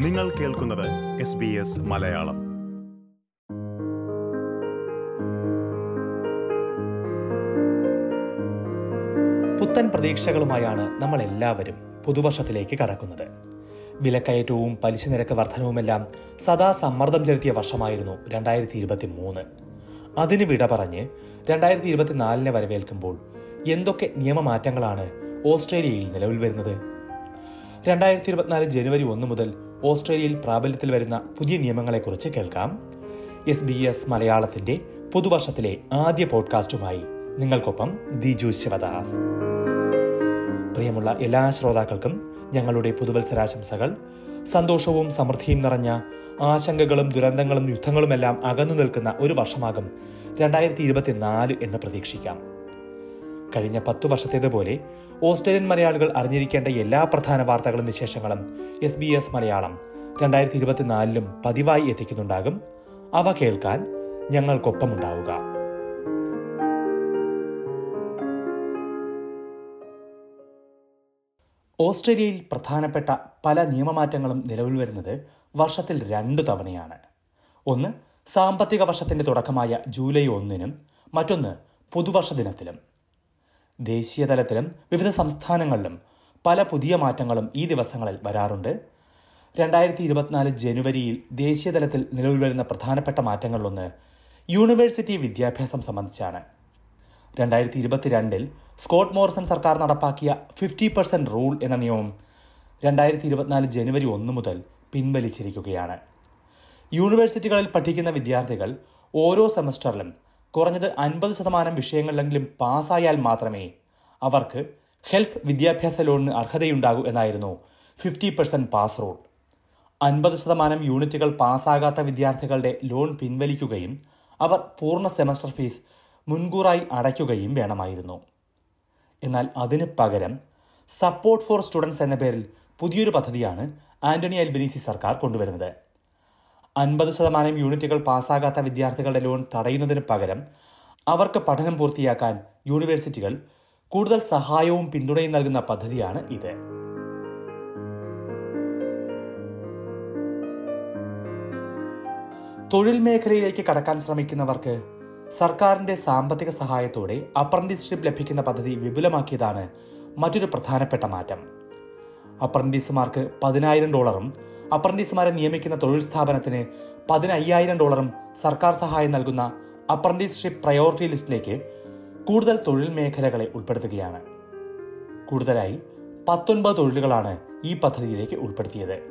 നിങ്ങൾ കേൾക്കുന്നത് S B S Malayalam. പുത്തൻ പ്രതീക്ഷകളുമായാണ് നമ്മൾ എല്ലാവരും പുതുവർഷത്തിലേക്ക് കടക്കുന്നത്. വിലക്കയറ്റവും പലിശ നിരക്ക് വർധനവുമെല്ലാം സദാ സമ്മർദ്ദം ചെലുത്തിയ വർഷമായിരുന്നു രണ്ടായിരത്തി ഇരുപത്തി മൂന്ന് അതിന് വിട പറഞ്ഞ് രണ്ടായിരത്തി ഇരുപത്തിനാലിനെ വരവേൽക്കുമ്പോൾ എന്തൊക്കെ നിയമമാറ്റങ്ങളാണ് ഓസ്ട്രേലിയയിൽ നിലവിൽ വരുന്നത്? രണ്ടായിരത്തി ഇരുപത്തിനാല് ജനുവരി ഒന്ന് മുതൽ ഓസ്ട്രേലിയയിൽ പ്രാബല്യത്തിൽ വരുന്ന പുതിയ നിയമങ്ങളെക്കുറിച്ച് കേൾക്കാം. എസ് ബി എസ് മലയാളത്തിന്റെ പുതുവർഷത്തിലെ ആദ്യ പോഡ്കാസ്റ്റുമായി നിങ്ങൾക്കൊപ്പം ദിജു ശിവദാസ്. പ്രിയമുള്ള എല്ലാ ശ്രോതാക്കൾക്കും ഞങ്ങളുടെ പുതുവത്സരാശംസകൾ. സന്തോഷവും സമൃദ്ധിയും നിറഞ്ഞ ആശങ്കകളും ദുരന്തങ്ങളും യുദ്ധങ്ങളുമെല്ലാം അകന്നു നിൽക്കുന്ന ഒരു വർഷമാകും രണ്ടായിരത്തി ഇരുപത്തിനാല് എന്ന് പ്രതീക്ഷിക്കാം. കഴിഞ്ഞ പത്തു വർഷത്തേതുപോലെ ഓസ്ട്രേലിയൻ മലയാളികൾ അറിഞ്ഞിരിക്കേണ്ട എല്ലാ പ്രധാന വാർത്തകളും വിശേഷങ്ങളും എസ് ബി എസ് മലയാളം രണ്ടായിരത്തി ഇരുപത്തിനാലിലും പതിവായി എത്തിക്കുന്നുണ്ടാകും. അവ കേൾക്കാൻ ഞങ്ങൾക്കൊപ്പമുണ്ടാവുക. ഓസ്ട്രേലിയയിൽ പ്രധാനപ്പെട്ട പല നിയമമാറ്റങ്ങളും നിലവിൽ വരുന്നത് വർഷത്തിൽ രണ്ടു തവണയാണ്. ഒന്ന് സാമ്പത്തിക വർഷത്തിന്റെ തുടക്കമായ ജൂലൈ ഒന്നിനും മറ്റൊന്ന് പുതുവർഷ ദിനത്തിലും. ദേശീയ തലത്തിലും വിവിധ സംസ്ഥാനങ്ങളിലും പല പുതിയ മാറ്റങ്ങളും ഈ ദിവസങ്ങളിൽ വരാറുണ്ട്. രണ്ടായിരത്തി ഇരുപത്തിനാല് ജനുവരിയിൽ ദേശീയ തലത്തിൽ നിലവിൽ വരുന്ന പ്രധാനപ്പെട്ട മാറ്റങ്ങളിലൊന്ന് യൂണിവേഴ്സിറ്റി വിദ്യാഭ്യാസം സംബന്ധിച്ചാണ്. രണ്ടായിരത്തി ഇരുപത്തിരണ്ടിൽ സ്കോട്ട് മോറിസൺ സർക്കാർ നടപ്പാക്കിയ ഫിഫ്റ്റി പെർസെന്റ് റൂൾ എന്ന നിയമം രണ്ടായിരത്തി ഇരുപത്തിനാല് ജനുവരി ഒന്ന് മുതൽ പിൻവലിച്ചിരിക്കുകയാണ്. യൂണിവേഴ്സിറ്റികളിൽ പഠിക്കുന്ന വിദ്യാർത്ഥികൾ ഓരോ സെമസ്റ്ററിലും കുറഞ്ഞത് അൻപത് ശതമാനം വിഷയങ്ങളിലെങ്കിലും പാസ്സായാൽ മാത്രമേ അവർക്ക് ഹെൽപ്പ് വിദ്യാഭ്യാസ ലോണിന് അർഹതയുണ്ടാകൂ എന്നായിരുന്നു ഫിഫ്റ്റി പെർസെന്റ് പാസ് റൂൾ. അൻപത് ശതമാനം യൂണിറ്റുകൾ പാസ്സാകാത്ത വിദ്യാർത്ഥികളുടെ ലോൺ പിൻവലിക്കുകയും അവർ പൂർണ സെമസ്റ്റർ ഫീസ് മുൻകൂറായി അടയ്ക്കുകയും വേണമായിരുന്നു. എന്നാൽ അതിന് പകരം സപ്പോർട്ട് ഫോർ സ്റ്റുഡൻസ് എന്ന പേരിൽ പുതിയൊരു പദ്ധതിയാണ് ആന്റണി അൽബനീസി സർക്കാർ കൊണ്ടുവരുന്നത്. അൻപത് ശതമാനം യൂണിറ്റുകൾ പാസ്സാകാത്ത വിദ്യാർത്ഥികളുടെ ലോൺ തടയുന്നതിന് പകരം അവർക്ക് പഠനം പൂർത്തിയാക്കാൻ യൂണിവേഴ്സിറ്റികൾ കൂടുതൽ സഹായവും പിന്തുണയും നൽകുന്ന പദ്ധതിയാണ് ഇത്. തൊഴിൽ മേഖലയിലേക്ക് കടക്കാൻ ശ്രമിക്കുന്നവർക്ക് സർക്കാരിന്റെ സാമ്പത്തിക സഹായത്തോടെ അപ്രന്റീസ്ഷിപ്പ് ലഭിക്കുന്ന പദ്ധതി വിപുലമാക്കിയതാണ് മറ്റൊരു പ്രധാനപ്പെട്ട മാറ്റം. അപ്രന്റീസുമാർക്ക് പതിനായിരം ഡോളറും അപ്രന്റീസുമാരെ നിയമിക്കുന്ന തൊഴിൽ സ്ഥാപനത്തിന് പതിനയ്യായിരം ഡോളറും സർക്കാർ സഹായം നൽകുന്ന അപ്രന്റീസ്ഷിപ്പ് പ്രയോറിറ്റി ലിസ്റ്റിലേക്ക് കൂടുതൽ തൊഴിൽ മേഖലകളെ ഉൾപ്പെടുത്തുകയാണ്. കൂടുതലായി പത്തൊൻപത് തൊഴിലുകളാണ് ഈ പദ്ധതിയിലേക്ക് ഉൾപ്പെടുത്തിയത്.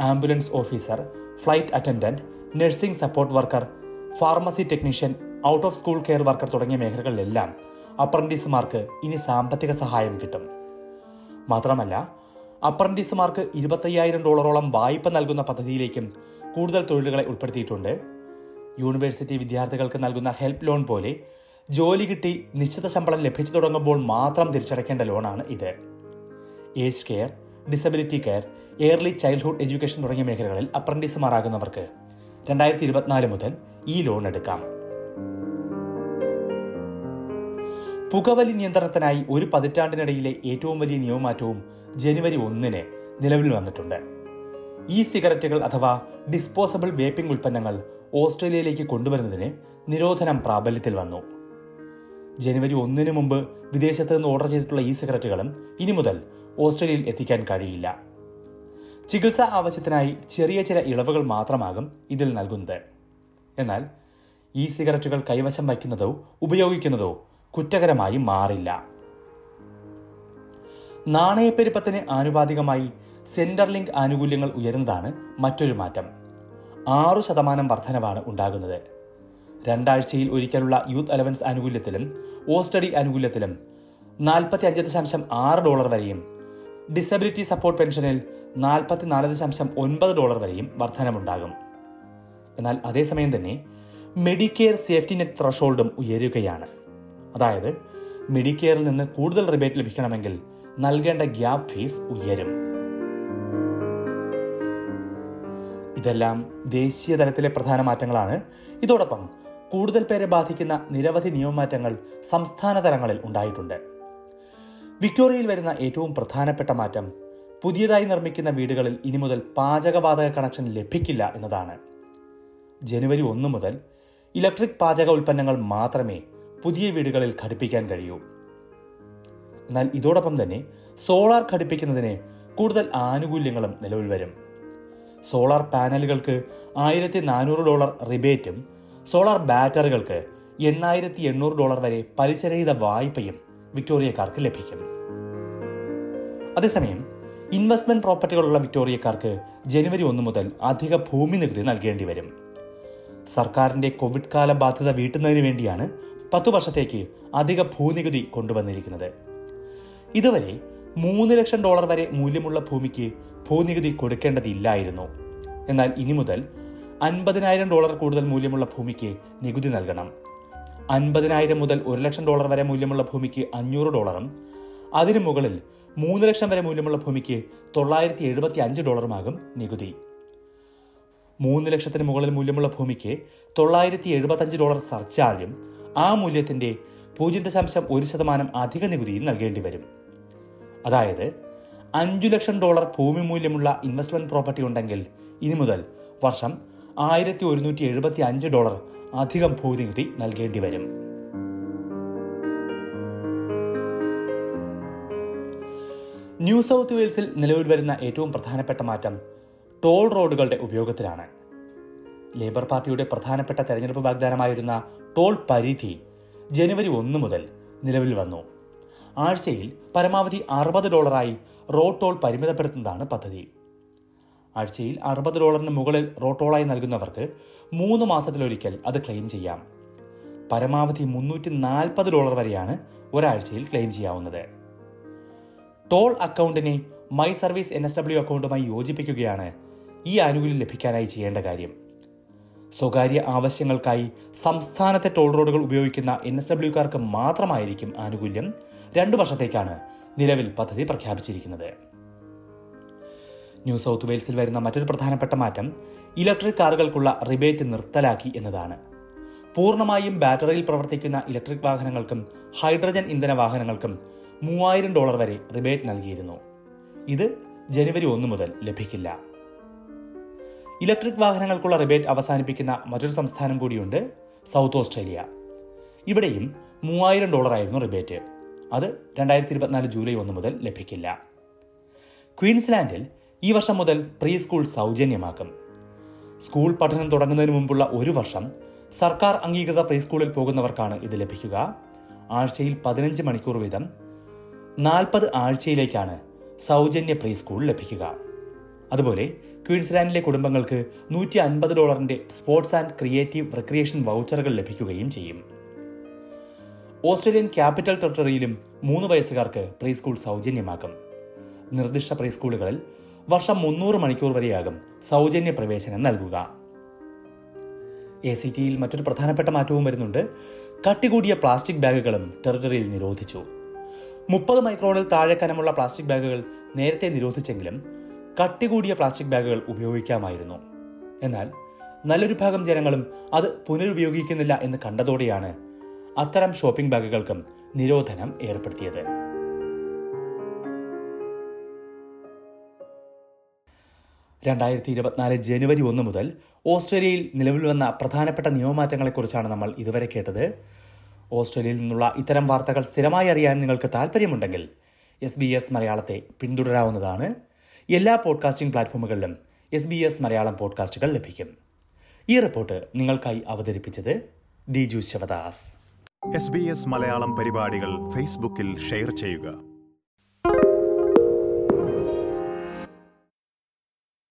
Ambulance officer flight attendant nursing support worker pharmacy technician out of school care worker തുടങ്ങിയ മേഖലകളിലെല്ലാം അപ്രന്റീസുമാർക്ക് ഇനി സാമ്പത്തിക സഹായം കിട്ടും. മാത്രമല്ല അപ്രന്റീസുമാർക്ക് ഇരുപത്തയ്യായിരം ഡോളറോളം വായ്പ നൽകുന്ന പദ്ധതിയിലേക്കും കൂടുതൽ തൊഴിലുകളെ ഉൾപ്പെടുത്തിയിട്ടുണ്ട്. യൂണിവേഴ്സിറ്റി വിദ്യാർത്ഥികൾക്ക് നൽകുന്ന ഹെൽപ്പ് ലോൺ പോലെ ജോലി കിട്ടി നിശ്ചിത ശമ്പളം ലഭിച്ചു തുടങ്ങുമ്പോൾ മാത്രം തിരിച്ചടയ്ക്കേണ്ട ലോണാണ് ഇത്. Age care disability care early childhood education തുടങ്ങിയ മേഖലകളിൽ അപ്രന്റീസുമാരാകുന്നവർക്ക് രണ്ടായിരത്തി ഇരുപത്തിനാല് മുതൽ ഈ ലോൺ എടുക്കാം. പുകവലി നിയന്ത്രണത്തിനായി ഒരു പതിറ്റാണ്ടിനിടയിലെ ഏറ്റവും വലിയ നിയമമാറ്റവും ജനുവരി ഒന്നിന് നിലവിൽ വന്നിട്ടുണ്ട്. ഈ സിഗരറ്റുകൾ അഥവാ ഡിസ്പോസബിൾ വേപ്പിംഗ് ഉൽപ്പന്നങ്ങൾ ഓസ്ട്രേലിയയിലേക്ക് കൊണ്ടുവരുന്നതിന് നിരോധനം പ്രാബല്യത്തിൽ വന്നു. ജനുവരി ഒന്നിന് മുമ്പ് വിദേശത്ത് നിന്ന് ഓർഡർ ചെയ്തിട്ടുള്ള ഈ സിഗരറ്റുകളും ഇനി മുതൽ ഓസ്ട്രേലിയയിൽ എത്തിക്കാൻ കഴിയില്ല. ചികിത്സാ ആവശ്യത്തിനായി ചെറിയ ചില ഇളവുകൾ മാത്രമാകും ഇതിൽ നൽകുന്നത്. എന്നാൽ ഈ സിഗരറ്റുകൾ കൈവശം വയ്ക്കുന്നതോ ഉപയോഗിക്കുന്നതോ കുറ്റകരമായി മാറില്ല. നാണയപ്പെരുപ്പത്തിന് ആനുപാതികമായി സെന്റർ ലിങ്ക് ആനുകൂല്യങ്ങൾ ഉയരുന്നതാണ് മറ്റൊരു മാറ്റം. ആറു ശതമാനം വർധനവാണ് ഉണ്ടാകുന്നത്. രണ്ടാഴ്ചയിൽ ഒരിക്കലുള്ള യൂത്ത് അലവൻസ് ആനുകൂല്യത്തിലും ഓ സ്റ്റഡി ആനുകൂല്യത്തിലും നാൽപ്പത്തി അഞ്ച് ദശാംശം ആറ് ഡോളർ വരെയും ഡിസബിലിറ്റി സപ്പോർട്ട് പെൻഷനിൽ നാൽപ്പത്തിനാല് ദശാംശം ഒൻപത് ഡോളർ വരെയും വർധനമുണ്ടാകും. എന്നാൽ അതേസമയം തന്നെ മെഡിക്കെയർ സേഫ്റ്റി നെറ്റ് ത്രഷോൾഡും ഉയരുകയാണ്. അതായത് മെഡിക്കെയറിൽ നിന്ന് കൂടുതൽ റിബേറ്റ് ലഭിക്കണമെങ്കിൽ നൽകേണ്ട ഗ്യാപ് ഫീസ് ഉയരും. ഇതെല്ലാം ദേശീയ തലത്തിലെ പ്രധാന മാറ്റങ്ങളാണ്. ഇതോടൊപ്പം കൂടുതൽ പേരെ ബാധിക്കുന്ന നിരവധി നിയമമാറ്റങ്ങൾ സംസ്ഥാന തലങ്ങളിൽ ഉണ്ടായിട്ടുണ്ട്. വിക്ടോറിയയിൽ വരുന്ന ഏറ്റവും പ്രധാനപ്പെട്ട മാറ്റം പുതിയതായി നിർമ്മിക്കുന്ന വീടുകളിൽ ഇനി മുതൽ പാചകവാതക കണക്ഷൻ ലഭിക്കില്ല എന്നതാണ്. ജനുവരി ഒന്ന് മുതൽ ഇലക്ട്രിക് പാചക ഉൽപ്പന്നങ്ങൾ മാത്രമേ പുതിയ വീടുകളിൽ ഘടിപ്പിക്കാൻ കഴിയൂ. എന്നാൽ ഇതോടൊപ്പം തന്നെ സോളാർ ഘടിപ്പിക്കുന്നതിന് കൂടുതൽ ആനുകൂല്യങ്ങളും നിലവിൽ വരും സോളാർ പാനലുകൾക്ക് ആയിരത്തി നാനൂറ് ഡോളർ റിബേറ്റും സോളാർ ബാറ്ററികൾക്ക് എണ്ണായിരത്തി എണ്ണൂറ് ഡോളർ വരെ പലിശരഹിത വായ്പയും വിക്ടോറിയക്കാർക്ക് ലഭിക്കും. അതേസമയം ഇൻവെസ്റ്റ്മെന്റ് പ്രോപ്പർട്ടികളുള്ള വിക്ടോറിയക്കാർക്ക് ജനുവരി ഒന്ന് മുതൽ അധിക ഭൂമി നികുതി നൽകേണ്ടി വരും സർക്കാരിന്റെ കോവിഡ് കാല ബാധ്യത വീട്ടുന്നതിന് വേണ്ടിയാണ് പത്തു വർഷത്തേക്ക് അധിക ഭൂനികുതി കൊണ്ടുവന്നിരിക്കുന്നത്. ഇതുവരെ മൂന്ന് ലക്ഷം ഡോളർ വരെ മൂല്യമുള്ള ഭൂമിക്ക് ഭൂനികുതി കൊടുക്കേണ്ടതില്ലായിരുന്നു. എന്നാൽ ഇനി മുതൽ അൻപതിനായിരം ഡോളർ കൂടുതൽ മൂല്യമുള്ള ഭൂമിക്ക് നികുതി നൽകണം. അൻപതിനായിരം മുതൽ ഒരു ലക്ഷം ഡോളർ വരെ മൂല്യമുള്ള ഭൂമിക്ക് അഞ്ഞൂറ് ഡോളറും അതിനു മുകളിൽ മൂന്ന് ലക്ഷം വരെ മൂല്യമുള്ള ഭൂമിക്ക് തൊള്ളായിരത്തി എഴുപത്തി അഞ്ച് ഡോളറുമാകും നികുതി. മൂന്ന് ലക്ഷത്തിന് മുകളിൽ മൂല്യമുള്ള ഭൂമിക്ക് തൊള്ളായിരത്തി എഴുപത്തഞ്ച് ഡോളർ സർചാർജും ആ മൂല്യത്തിന്റെ പൂജ്യം ദശാംശം ഒരു ശതമാനം അധിക നികുതിയും നൽകേണ്ടി വരും. അതായത് അഞ്ചു ലക്ഷം ഡോളർ ഭൂമി മൂല്യമുള്ള ഇൻവെസ്റ്റ്മെന്റ് പ്രോപ്പർട്ടി ഉണ്ടെങ്കിൽ ഇനി മുതൽ വർഷം ആയിരത്തി ഒരുന്നൂറ്റി എഴുപത്തി അഞ്ച് ഡോളർ അധികം ഭൂനികുതി നൽകേണ്ടി വരും. ന്യൂ സൗത്ത് വെയിൽസിൽ നിലവിൽ വരുന്ന ഏറ്റവും പ്രധാനപ്പെട്ട മാറ്റം ടോൾ റോഡുകളുടെ ഉപയോഗത്തിലാണ്. ലേബർ പാർട്ടിയുടെ പ്രധാനപ്പെട്ട തെരഞ്ഞെടുപ്പ് വാഗ്ദാനമായിരുന്ന ടോൾ പരിധി ജനുവരി ഒന്ന് മുതൽ നിലവിൽ വന്നു. ആഴ്ചയിൽ പരമാവധി അറുപത് ഡോളറായി റോഡ് ടോൾ പരിമിതപ്പെടുത്തുന്നതാണ് പദ്ധതി. ആഴ്ചയിൽ അറുപത് ഡോളറിന് മുകളിൽ റോഡ് ടോളായി നൽകുന്നവർക്ക് മൂന്ന് മാസത്തിലൊരിക്കൽ അത് ക്ലെയിം ചെയ്യാം. പരമാവധി മുന്നൂറ്റി നാൽപ്പത് ഡോളർ വരെയാണ് ഒരാഴ്ചയിൽ ക്ലെയിം ചെയ്യാവുന്നത്. Toll അക്കൗണ്ടിനെ my service N S W അക്കൗണ്ടുമായി യോജിപ്പിക്കുകയാണ് ഈ ആനുകൂല്യം ലഭിക്കാനായി ചെയ്യേണ്ട കാര്യം. സ്വകാര്യ ആവശ്യങ്ങൾക്കായി സംസ്ഥാനത്തെ ടോൾ റോഡുകൾ ഉപയോഗിക്കുന്ന എൻ എസ് ഡബ്ല്യുക്കാർക്ക് മാത്രമായിരിക്കും ആനുകൂല്യം രണ്ടു വർഷത്തേക്കാണ് നിലവിൽ പദ്ധതി പ്രഖ്യാപിച്ചിരിക്കുന്നത്. ന്യൂ സൗത്ത് വെയിൽസിൽ വരുന്ന മറ്റൊരു പ്രധാനപ്പെട്ട മാറ്റം ഇലക്ട്രിക് കാറുകൾക്കുള്ള റിബേറ്റ് നിർത്തലാക്കി എന്നതാണ്. പൂർണമായും ബാറ്ററിയിൽ പ്രവർത്തിക്കുന്ന ഇലക്ട്രിക് വാഹനങ്ങൾക്കും ഹൈഡ്രജൻ ഇന്ധന വാഹനങ്ങൾക്കും മൂവായിരം ഡോളർ വരെ റിബേറ്റ് നൽകിയിരുന്നു. ഇത് ജനുവരി ഒന്ന് മുതൽ ലഭിക്കില്ല. ഇലക്ട്രിക് വാഹനങ്ങൾക്കുള്ള റിബേറ്റ് അവസാനിപ്പിക്കുന്ന മറ്റൊരു സംസ്ഥാനം കൂടിയുണ്ട് സൗത്ത് ഓസ്ട്രേലിയ. ഇവിടെയും മൂവായിരം ഡോളറായിരുന്നു റിബേറ്റ്. അത് രണ്ടായിരത്തി ഇരുപത്തിനാല് ജൂലൈ ഒന്ന് മുതൽ ലഭിക്കില്ല. ക്വീൻസ്ലാൻഡിൽ ഈ വർഷം മുതൽ പ്രീ സ്കൂൾ സൗജന്യമാക്കും. സ്കൂൾ പഠനം തുടങ്ങുന്നതിന് മുമ്പുള്ള ഒരു വർഷം സർക്കാർ അംഗീകൃത പ്രീ സ്കൂളിൽ പോകുന്നവർക്കാണ് ഇത് ലഭിക്കുക. ആഴ്ചയിൽ പതിനഞ്ച് മണിക്കൂർ വീതം നാൽപ്പത് ആഴ്ചയിലേക്കാണ് സൗജന്യ പ്രീ സ്കൂൾ ലഭിക്കുക. അതുപോലെ ക്വീൻസ്ലാൻഡിലെ കുടുംബങ്ങൾക്ക് നൂറ്റി അൻപത് ഡോളറിന്റെ സ്പോർട്സ് ആൻഡ് ക്രിയേറ്റീവ് റിക്രിയേഷൻ വൗച്ചറുകൾ ലഭിക്കുകയും ചെയ്യും. ഓസ്ട്രേലിയൻ ക്യാപിറ്റൽ ടെറിട്ടറിയിലും മൂന്ന് വയസ്സുകാർക്ക് പ്രീ സ്കൂൾ സൗജന്യമാക്കും നിർദ്ദിഷ്ട പ്രീ സ്കൂളുകളിൽ വർഷം മുന്നൂറ് മണിക്കൂർ വരെയാകും സൗജന്യ പ്രവേശനം നൽകുക. എ സി ടിയിൽ മറ്റൊരു പ്രധാനപ്പെട്ട മാറ്റവും വരുന്നുണ്ട്. കട്ടികൂടിയ പ്ലാസ്റ്റിക് ബാഗുകളും ടെറിട്ടറിയിൽ നിരോധിച്ചു. മുപ്പത് മൈക്രോണിൽ താഴെ കനമുള്ള പ്ലാസ്റ്റിക് ബാഗുകൾ നേരത്തെ നിരോധിച്ചെങ്കിലും കട്ടികൂടിയ പ്ലാസ്റ്റിക് ബാഗുകൾ ഉപയോഗിക്കാമായിരുന്നു. എന്നാൽ നല്ലൊരു ഭാഗം ജനങ്ങളും അത് പുനരുപയോഗിക്കുന്നില്ല എന്ന് കണ്ടതോടെയാണ് അത്തരം ഷോപ്പിംഗ് ബാഗുകൾക്കും നിരോധനം ഏർപ്പെടുത്തിയത്. രണ്ടായിരത്തി ഇരുപത്തിനാല് ജനുവരി ഒന്ന് മുതൽ ഓസ്ട്രേലിയയിൽ നിലവിൽ വന്ന പ്രധാനപ്പെട്ട നിയമമാറ്റങ്ങളെക്കുറിച്ചാണ് നമ്മൾ ഇതുവരെ കേട്ടത്. ഓസ്ട്രേലിയയിൽ നിന്നുള്ള ഇത്തരം വാർത്തകൾ സ്ഥിരമായി അറിയാൻ നിങ്ങൾക്ക് താൽപ്പര്യമുണ്ടെങ്കിൽ എസ് ബി എസ് മലയാളത്തെ പിന്തുടരാവുന്നതാണ്. എല്ലാ പോഡ്കാസ്റ്റിംഗ് പ്ലാറ്റ്ഫോമുകളിലും എസ് ബി എസ് മലയാളം പോഡ്കാസ്റ്റുകൾ ലഭിക്കും. ഈ റിപ്പോർട്ട് നിങ്ങൾക്കായി അവതരിപ്പിച്ചത് D ജു Sivadas. S B S Malayalam പരിപാടികൾ ഫേസ്ബുക്കിൽ ഷെയർ ചെയ്യുക.